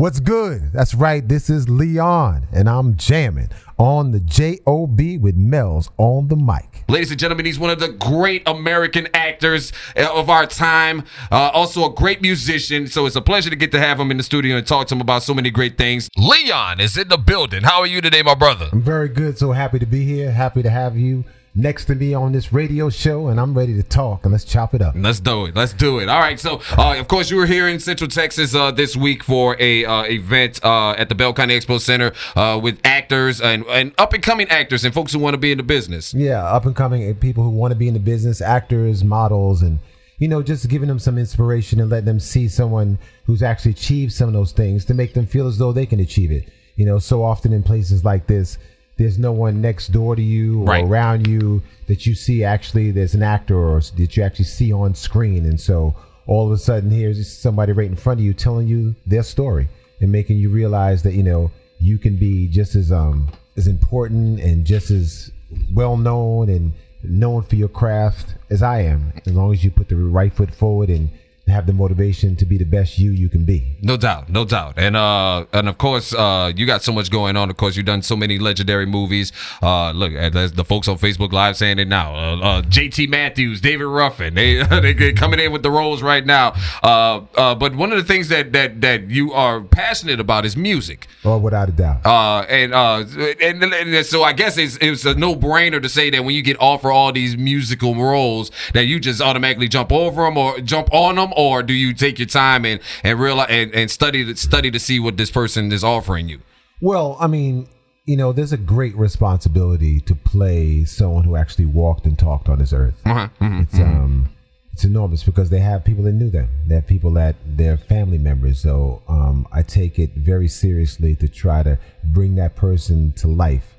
What's good? That's right. This is Leon, and I'm jamming on the JOB with Mel's on the mic. Ladies and gentlemen, he's one of the great American actors uh, of our time. Uh, also, a great musician. So it's a pleasure to get to have him in the studio and talk to him about so many great things. Leon is in the building. How are you today, my brother? I'm very good. So happy to be here. Happy to have you next to me on this radio show, and I'm ready to talk. And let's chop it up. Let's do it. Let's do it. All right. So, uh, of course, you were here in Central Texas uh, this week for a uh, event uh, at the Bell County Expo Center uh, with actors and, and up and coming actors and folks who want to be in the business. Yeah, up and coming people who want to be in the business, actors, models, and you know, just giving them some inspiration and letting them see someone who's actually achieved some of those things to make them feel as though they can achieve it. You know, so often in places like this, there's no one next door to you or Right. around you that you see actually there's an actor or that you actually see on screen and so all of a sudden here's somebody right in front of you telling you their story and making you realize that you know you can be just as um as important and just as well known and known for your craft as I am as long as you put the right foot forward and have the motivation to be the best you you can be No doubt, no doubt, and uh, and of course, uh, you got so much going on. Of course, you've done so many legendary movies. Uh, look, uh, there's the folks on Facebook Live saying it now. Uh, uh, J.T. Matthews, David Ruffin, they they coming in with the roles right now. Uh, uh, but one of the things that that that you are passionate about is music. or without a doubt Uh, and uh, and, and so I guess it's it's a no brainer to say that when you get offered all these musical roles, that you just automatically jump over them or jump on them, or do you take your time and and realize and, and study to study to see what this person is offering you? Well, I mean, you know, there's a great responsibility to play someone who actually walked and talked on this earth. Uh-huh. Mhm. It's um, it's enormous because they have people that knew them. They have people that they're family members. So um, I take it very seriously to try to bring that person to life,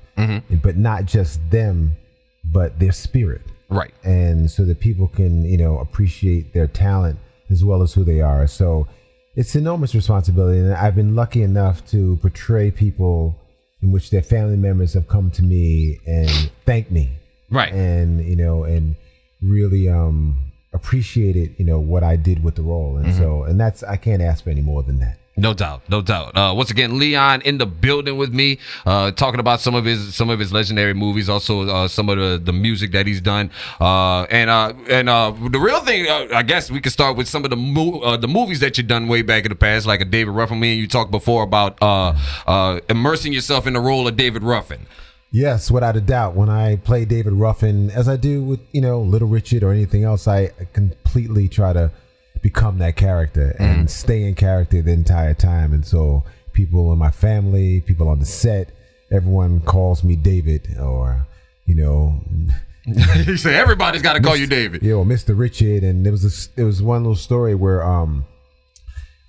but not just them, but their spirit Right. and so that people can you know appreciate their talent as well as who they are. So it's enormous responsibility and i've been lucky enough to portray people in which their family members have come to me and thank me. Right. and you know and really um appreciated you know what i did with the role. And so and that's i can't ask for any more than that No doubt, no doubt. Uh, once again, Leon in the building with me, uh, talking about some of his some of his legendary movies, also uh, some of the, the music that he's done, uh, and uh, and uh, the real thing, I guess we could start with some of the mo- the movies that you've done way back in the past, like a David Ruffin. Me and you talked before about uh, uh, immersing yourself in the role of David Ruffin. Yes, without a doubt. When I play David Ruffin, as I do with you know Little Richard or anything else, I completely try to become that character and stay in character the entire time. And so, people in my family, people on the set, everyone calls me David, or you know, you say everybody's got to call you David. yeah, Mr. Richard. And there was this, there was one little story where um,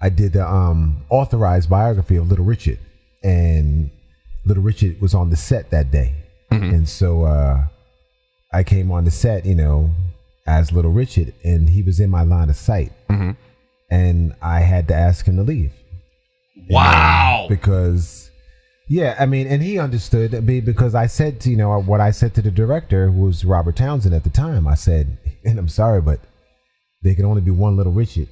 I did the um authorized biography of Little Richard, and Little Richard was on the set that day, and so uh, I came on the set, you know, as Little Richard, and he was in my line of sight, Mm-hmm. and I had to ask him to leave. Wow. because yeah i mean and he understood because i said to you know what i said to the director who was robert townsend at the time i said and i'm sorry but there can only be one little richard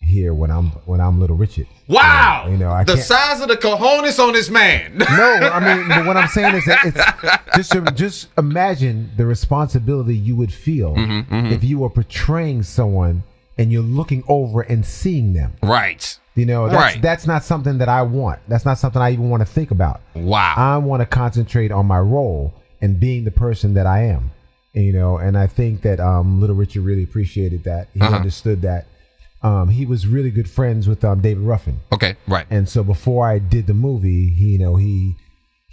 here when i'm when i'm little richard Wow. You know, I the size of the cojones on this man. no i mean but what i'm saying is that it's just to- just imagine the responsibility you would feel mm-hmm, mm-hmm. if you were portraying someone and you're looking over and seeing them right. you know that's, Right. that's not something that i want that's not something i even want to think about Wow. I want to concentrate on my role and being the person that I am. You know, and I think that um, Little Richard really appreciated that. He Uh-huh. understood that. Um, he was really good friends with um, David Ruffin, okay. Right. and so before I did the movie, he, you know, he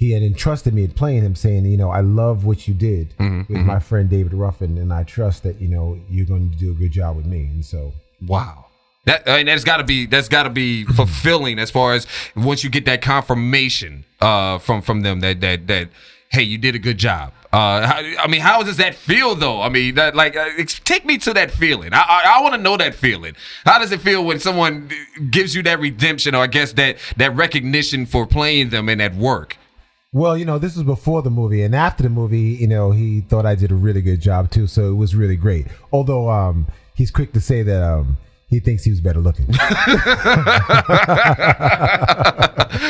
he had entrusted me in playing him, saying, you know, I love what you did Mm-hmm, with my friend David Ruffin, and I trust that you know you're going to do a good job with me. And so, Wow. That I mean, that's got to be that's got to be fulfilling as far as once you get that confirmation uh, from from them that that that hey you did a good job. Uh, how, I mean, how does that feel though? I mean, that like uh, take me to that feeling. I I, I want to know that feeling. How does it feel when someone gives you that redemption or I guess that that recognition for playing them in that work? Well, you know, this was before the movie, and after the movie, you know, he thought I did a really good job too. So it was really great. Although um, he's quick to say that um, he thinks he was better looking.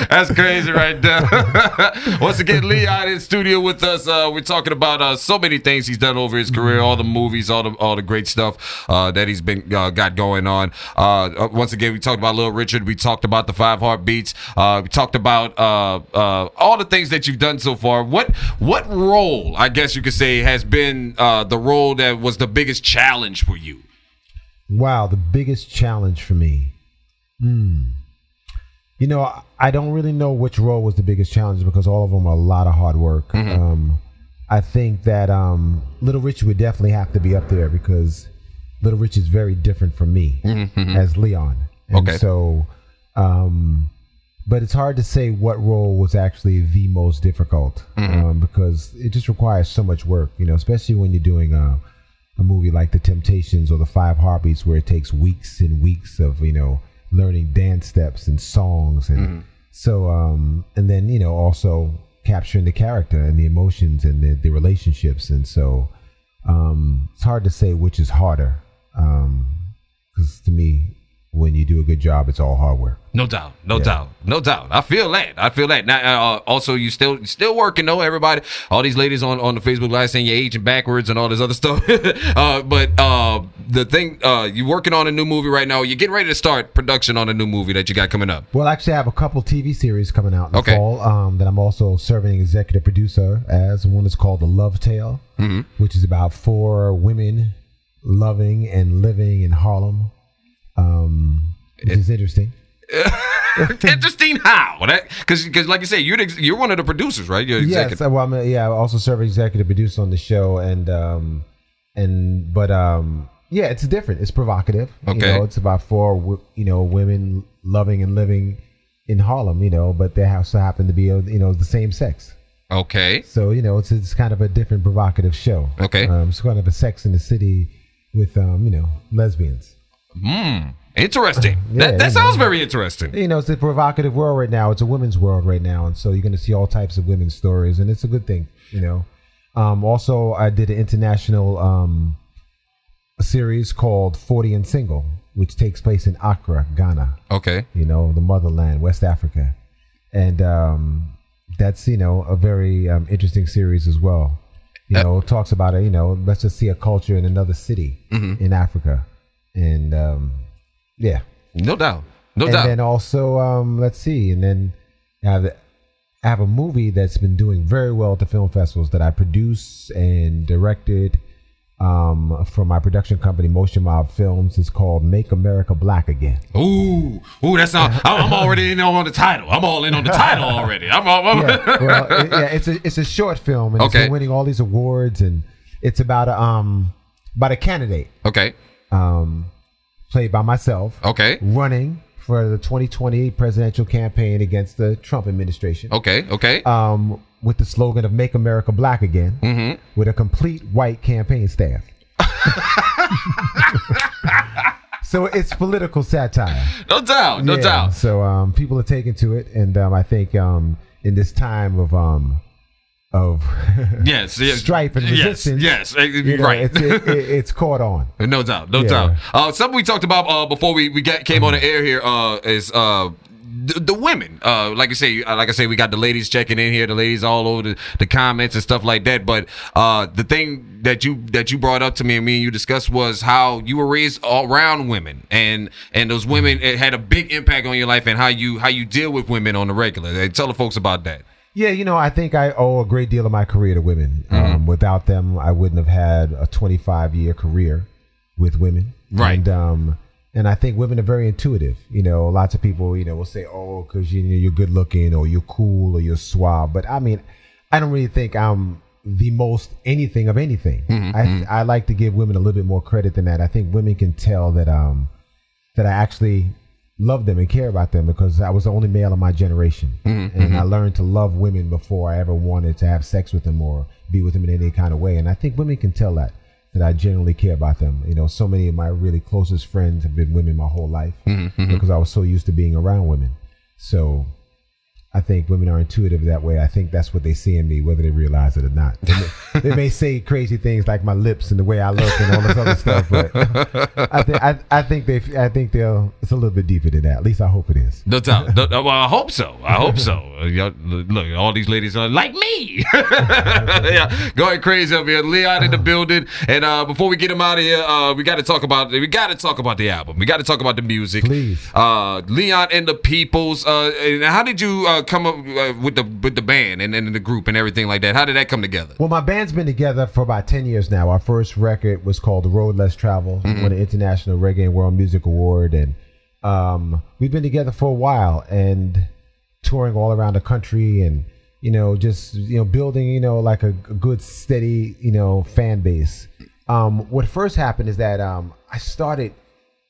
That's crazy right there. Once again, Lee out in studio with us. Uh, we're talking about uh, so many things he's done over his career, all the movies, all the all the great stuff uh, that he's been uh, got going on. Uh, uh, once again, we talked about Little Richard. We talked about the Five Heartbeats. We talked about all the things that you've done so far. What what role, I guess you could say, has been the role that was the biggest challenge for you? Wow, the biggest challenge for me. Hmm. You know, I- I don't really know which role was the biggest challenge because all of them are a lot of hard work. Um, I think that um, Little Richard would definitely have to be up there because Little Richard is very different from me as Leon. And Okay. So, um, but it's hard to say what role was actually the most difficult um, because it just requires so much work, you know, especially when you're doing a, a movie like The Temptations or The Five Heartbeats, where it takes weeks and weeks of, you know, learning dance steps and songs. And so, um, and then, you know, also capturing the character and the emotions and the, the relationships. And so, um, it's hard to say which is harder. Because to me, when you do a good job, it's all hardware. No doubt, no doubt, no doubt. I feel that. I feel that. Now, uh, also, you still still working though. Everybody, all these ladies on on the Facebook live saying you're aging backwards and all this other stuff. uh, but uh, the thing, uh, you working on a new movie right now. You're getting ready to start production on a new movie that you got coming up. Well, actually, I have a couple TV series coming out in the Okay. fall um, that I'm also serving executive producer as. One is called The Love Tale, which is about four women loving and living in Harlem. Um, which is interesting. Interesting how that because because like you said, you're the, you're one of the producers, right? You're Yes, well, I'm a, yeah, I also serve as executive producer on the show, and um, and but um, yeah, it's different. It's provocative. Okay. you know, it's about four you know women loving and living in Harlem. You know, but they also happen to be you know the same sex. Okay, So you know, it's it's kind of a different provocative show. Okay. um, it's kind of a Sex in the City with um, you know lesbians. Interesting. Yeah, that that sounds know. very interesting. You know, it's a provocative world right now. It's a women's world right now, and so you're going to see all types of women's stories, and it's a good thing. You know. Um, also, I did an international um, series called Forty and Single, which takes place in Accra, Ghana. Okay, You know, the motherland, West Africa, and um, that's you know a very um, interesting series as well. You know, talks about it. You know, let's just see a culture in another city in Africa, and um, yeah no doubt, no doubt. and doubt. then also um, let's see and then I have, I have a movie that's been doing very well at the film festivals that I produce and directed um, for my production company Motion Mob Films. It's called Make America Black Again. Ooh, ooh, that's not. I'm already in on the title. I'm all in on the title already. I'm, all, I'm Yeah, well, it- yeah, it's a it's a short film and it's Okay. been winning all these awards and it's about a um about a candidate okay, um played by myself okay, running for the 2020 presidential campaign against the Trump administration. okay, okay. um, with the slogan of "Make America Black Again," Mm-hmm. with a complete white campaign staff. so it's political satire. no doubt, no Yeah, doubt. So um, people are taking to it, and um, I think um, in this time of um, of Yes, yes. strife and Yes, resistance, yes, eh, you know, right. it's, it, it, it's caught on. No doubt, no Yeah. doubt. Uh, something we talked about uh, before we, we came on the air here uh, is uh, the, the women. Uh, like I say, uh, like I say, we got the ladies checking in here, the ladies all over the, the comments and stuff like that. But uh, the thing that you that you brought up to me and me and you discussed was how you were raised around women, and and those women it had a big impact on your life and how you how you deal with women on the regular. Tell the folks about that. Yeah, you know, I think I owe a great deal of my career to women. Mm-hmm. Um, without them, I wouldn't have had a 25 year career with women. Right. And um, and I think women are very intuitive. You know, lots of people, you know, will say, "Oh, because you know, you're good looking, or you're cool, or you're suave." But I mean, I don't really think I'm the most anything of anything. Mm-hmm, I I like to give women a little bit more credit than that. I think women can tell that um that I actually love them and care about them because I was the only male in my generation. Mm-hmm, and mm-hmm. I learned to love women before I ever wanted to have sex with them or be with them in any kind of way. And I think women can tell that, that I genuinely care about them. You know, so many of my really closest friends have been women my whole life mm-hmm, because I was so used to being around women. So I think women are intuitive that way. I think that's what they see in me, whether they realize it or not. They may, they may say crazy things like my lips and the way I look and all this other stuff, but I think I, I think they I think they'll it's a little bit deeper than that. At least I hope it is. No doubt. No, well, I hope so. I hope so. Uh, Look, all these ladies are like me. yeah, going crazy over here. Leon in the building. And uh, before we get him out of here, uh, we got to talk about we got to talk about the album. We got to talk about the music. Please. Uh, Leon and the Peoples. Uh, and how did you uh, come up uh, with the with the band and, and the group and everything like that? How did that come together? Well, my band's been together for about 10 years now. Our first record was called The Road Less Travel, won an International Reggae and World Music Award. And um, we've been together for a while and touring all around the country and, you know, just, you know, building, you know, like a, a good, steady, you know, fan base. Um, what first happened is that um, I started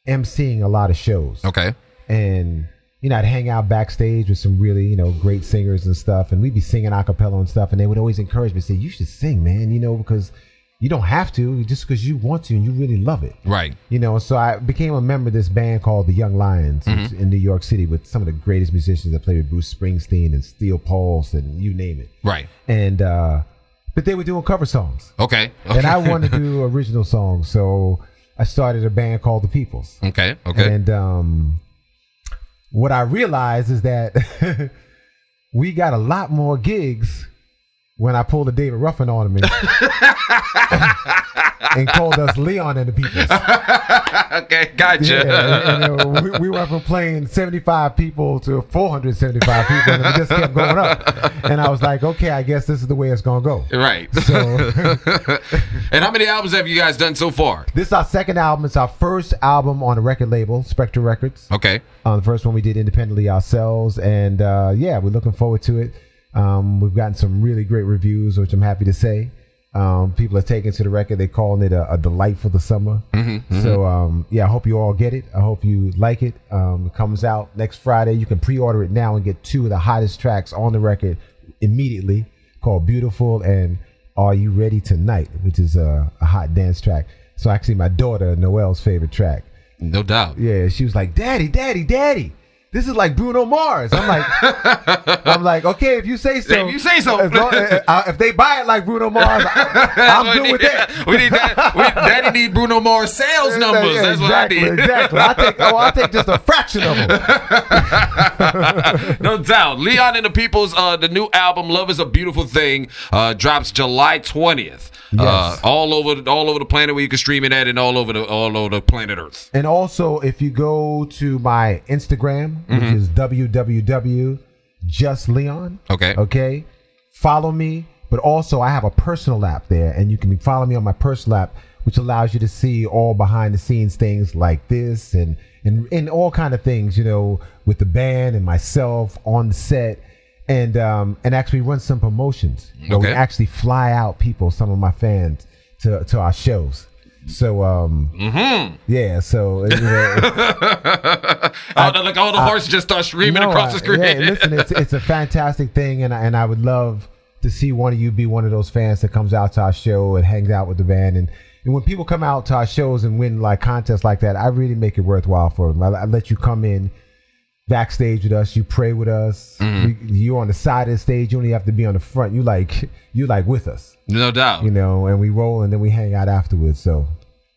emceeing a lot of shows Okay. and you know, I'd hang out backstage with some really, you know, great singers and stuff, and we'd be singing a cappella and stuff, and they would always encourage me, say, "You should sing, man," you know, because you don't have to, just because you want to and you really love it, Right. you know. So I became a member of this band called the Young Lions which in New York City with some of the greatest musicians that played with Bruce Springsteen and Steel Pulse and you name it, Right. and uh, but they were doing cover songs, Okay. and I wanted to do original songs, so I started a band called the Peoples. Okay. Okay. And um, what I realized is that we got a lot more gigs when I pulled a David Ruffin on me and called us Leon and the Peoples. okay. Gotcha. Yeah, and, and, we, we went from playing 75 people to 475 people, and it just kept going up. And I was like, okay, I guess this is the way it's going to go. Right. So and how many albums have you guys done so far? this is our second album. It's our first album on a record label, Spectre Records. Okay. Um, the first one we did independently ourselves, and uh, yeah, we're looking forward to it. Um, we've gotten some really great reviews, which I'm happy to say. Um, people are taking to the record; they're calling it a, a delight for the summer. So um, yeah, I hope you all get it. I hope you like it. Um, it comes out next Friday. You can pre-order it now and get two of the hottest tracks on the record immediately, called "Beautiful" and "Are You Ready Tonight," which is a, a hot dance track. So actually, my daughter Noel's favorite track. No doubt. Yeah, she was like, "Daddy, Daddy, Daddy, this is like Bruno Mars." I'm like, I'm like, okay, if you say so. If you say so. Long- uh, if they buy it like Bruno Mars, I, I'm we good with that. We need that. We, Daddy need Bruno Mars sales numbers. Yeah, That's exactly, what I need. exactly. I take, oh, I take just a fraction of them. no doubt. Leon and the People's uh, the new album "Love Is a Beautiful Thing" uh, drops July twentieth. Uh, Yes. all over all over the planet where you can stream it at, and all over the all over the planet Earth. And also, if you go to my Instagram, which Mm-hmm. is www.justleon, Okay. okay, follow me. But also, I have a personal app there, and you can follow me on my personal app, which allows you to see all behind the scenes things like this and and and all kind of things, you know, with the band and myself on the set. And um and actually run some promotions. where we actually fly out people, some of my fans, to to our shows. So um yeah, so you know, oh, the, like all the horses just start screaming no, across the I- screen. Yeah, listen, it's it's a fantastic thing, and I, and I would love to see one of you be one of those fans that comes out to our show and hangs out with the band. And, and when people come out to our shows and win like contests like that, I really make it worthwhile for them. I, I let you come in backstage with us, you pray with us. Mm-hmm. We, you're on the side of the stage. You only have to be on the front. You like you like with us, no doubt. you know. And we roll, and then we hang out afterwards. So.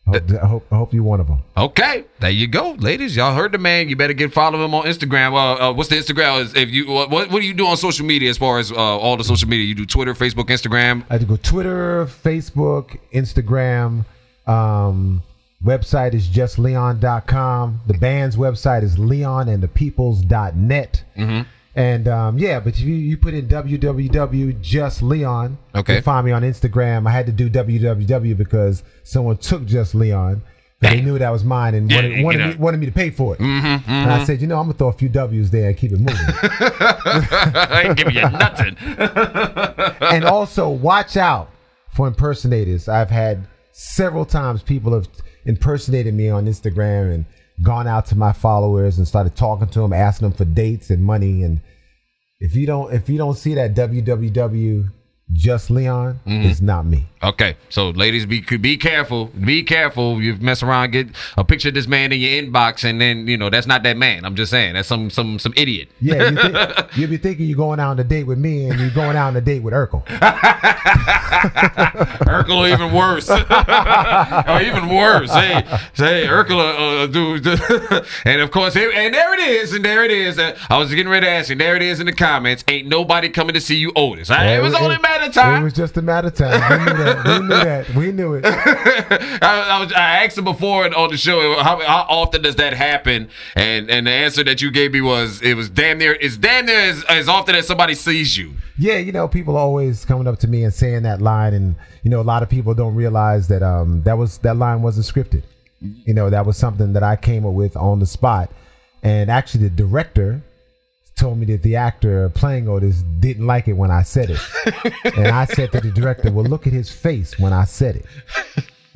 I hope, I hope, I hope you're one of them. Okay, there you go, ladies. Y'all heard the man. You better get follow him on Instagram. Uh, uh, what's the Instagram? If you what, what do you do on social media as far as uh, all the social media? You do Twitter, Facebook, Instagram. I to go Twitter, Facebook, Instagram. Um, website is justleon.com. The band's website is leonandthepeoples.net. Mm-hmm. And um, yeah, but if you, you put in www www.justleon, Okay. you find me on Instagram. I had to do www because someone took Just Leon. They knew that was mine and wanted, you wanted, know. me, wanted me to pay for it. Mm-hmm, And I said, you know, I'm going to throw a few W's there and keep it moving. I ain't giving you nothing. and also watch out for impersonators. I've had several times people have impersonated me on Instagram and gone out to my followers and started talking to them, asking them for dates and money. And if you don't, if you don't see that www just Leon, Mm-hmm. it's not me. Okay, so ladies, be be careful. Be careful. You mess around, get a picture of this man in your inbox, and then you know that's not that man. I'm just saying that's some some some idiot. Yeah, you think, you'll be thinking you're going out on a date with me, and you're going out on a date with Urkel. Urkel even worse. or even worse. Hey, say Urkel, uh, uh, dude. and of course, here- and there it is, and there it is. Uh, I was getting ready to ask you. There it is in the comments. Ain't nobody coming to see you, Otis. Right? it was only a matter of It was just a matter of time. We knew that. We knew that. We knew it. I, I, was, I asked him before on the show how, how often does that happen, and and the answer that you gave me was it was damn near it's damn near as, as often as somebody sees you. Yeah, you know, people always coming up to me and saying that line, and you know, a lot of people don't realize that um that was that line wasn't scripted. You know, that was something that I came up with on the spot, and actually, the director told me that the actor playing Otis didn't like it when I said it, and I said to the director, "Well, look at his face when I said it."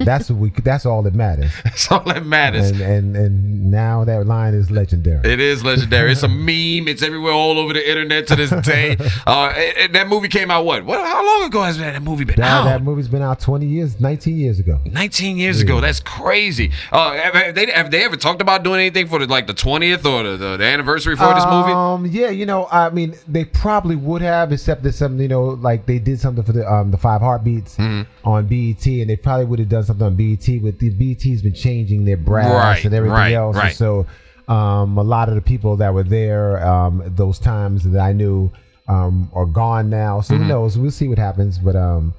That's what we. That's all that matters. That's all that matters. And and and now that line is legendary. It is legendary. It's a meme. It's everywhere all over the internet to this day. Uh, and- and that movie came out what? What? How long ago has that movie been That, out? that movie's been out 20 years, 19 years ago. 19 years ago. That's crazy. Uh, have, they have they ever talked about doing anything for the, like the 20th or the, the, the anniversary for this movie? Um, yeah, you know, I mean, they probably would have, except that some, you know, like they did something for the um the Five Heartbeats Mm-hmm. on BET, and they probably would have done something on BET. With the BET's been changing their brass Right, and everything right, else, and so um, a lot of the people that were there um those times that I knew um are gone now. So Mm-hmm. who knows? We'll see what happens, but um.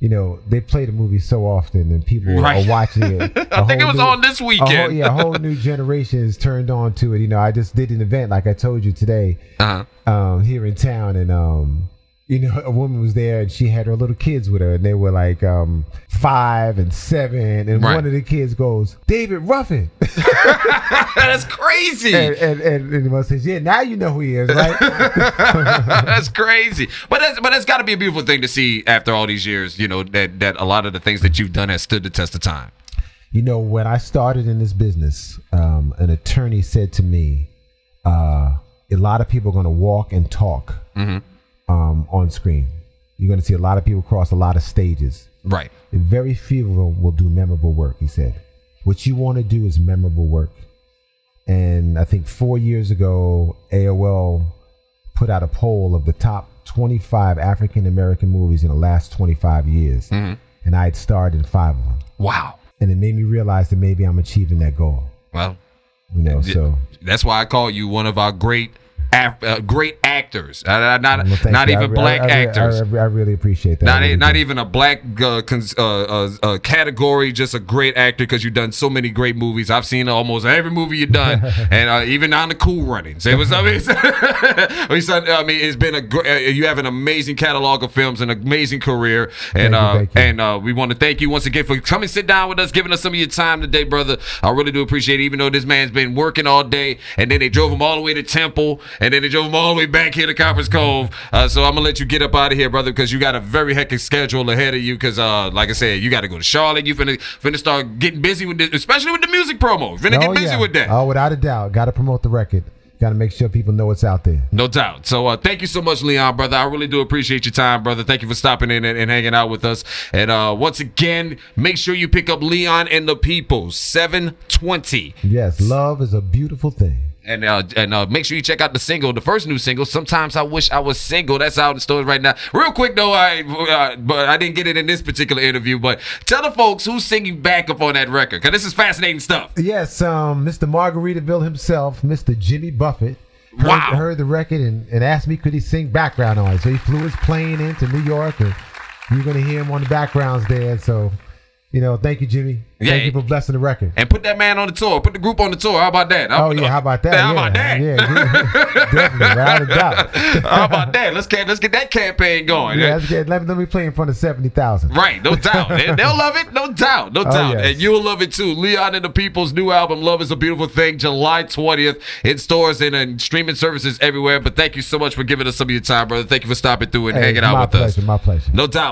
You know, they play the movie so often, and people Right. are watching it. I think it was new- on this a whole, weekend. yeah, a whole new generation is turned on to it. You know, I just did an event, like I told you today, Uh-huh. um, here in town, and um, you know, a woman was there, and she had her little kids with her, and they were like um, five and seven, and Right. one of the kids goes, "David Ruffin," That's crazy. and and and, and the mother says, "Yeah, now you know who he is, right?" that's crazy. But that's but that's got to be a beautiful thing to see after all these years. You know that that a lot of the things that you've done has stood the test of time. You know, when I started in this business, um, an attorney said to me, uh, "A lot of people are going to walk and talk um, on screen. You're going to see a lot of people cross a lot of stages. Right. Very few of them will do memorable work." He said, "What you want to do is memorable work." And I think four years ago, AOL put out a poll of the top 25 African American movies in the last 25 years, and I had starred in five of them Wow. and it made me realize that maybe I'm achieving that goal. Well, You know, so that's why I call you one of our great. Af- uh, great actors, uh, not well, not you. Even re- black I, I, actors. I, I really appreciate that. Not, really not even a black uh, cons- uh, uh, uh, category, just a great actor because you've done so many great movies. I've seen almost every movie you've done, and uh, even on the Cool Runnings. It was, I mean, it's, we said- I mean, it's been a gr- uh, you have an amazing catalog of films, an amazing career, and Thank you, uh, thank you. and uh, we want to thank you once again for coming sit down with us, giving us some of your time today, brother. I really do appreciate it. Even though this man's been working all day, and then they drove him all the way to Temple, and then they drove him all the way back here to Copperas Cove. Uh, so I'm gonna let you get up out of here, brother, because you got a very hectic schedule ahead of you. Because, uh, like I said, you got to go to Charlotte. You finna finna start getting busy with this, especially with the music promo. Finna get busy with that. Oh, without a doubt. Got to promote the record. Got to make sure people know it's out there. No doubt. So uh, thank you so much, Leon, brother. I really do appreciate your time, brother. Thank you for stopping in and, and hanging out with us. And uh, once again, make sure you pick up Leon and the People, 720. Yes, love is a beautiful thing. And uh, and uh, make sure you check out the single, the first new single. Sometimes I wish I was single. That's out in stores right now. Real quick though, I uh, but I didn't get it in this particular interview. But tell the folks who's singing backup on that record, because this is fascinating stuff. Yes, um, Mr. Margaritaville himself, Mr. Jimmy Buffett, heard, Wow. heard the record and, and asked me could he sing background on it. So he flew his plane into New York, and you're going to hear him on the backgrounds there. So, you know, thank you, Jimmy. Yeah. Thank you for blessing the record. And put that man on the tour. Put the group on the tour. How about that? Oh yeah, how about that? How yeah, about that? Yeah, definitely, without a doubt. How about that? Let's get let's get that campaign going. Yeah, let's get, let, me, let me play in front of seventy thousand. Right, no doubt. They- They'll love it, no doubt, no oh, doubt. Oh, yes. And you'll love it too. Leon and the People's new album, Love is a Beautiful Thing, July 20th, in stores and in streaming services everywhere. But thank you so much for giving us some of your time, brother. Thank you for stopping through and hanging out my with pleasure, us. My pleasure. No doubt.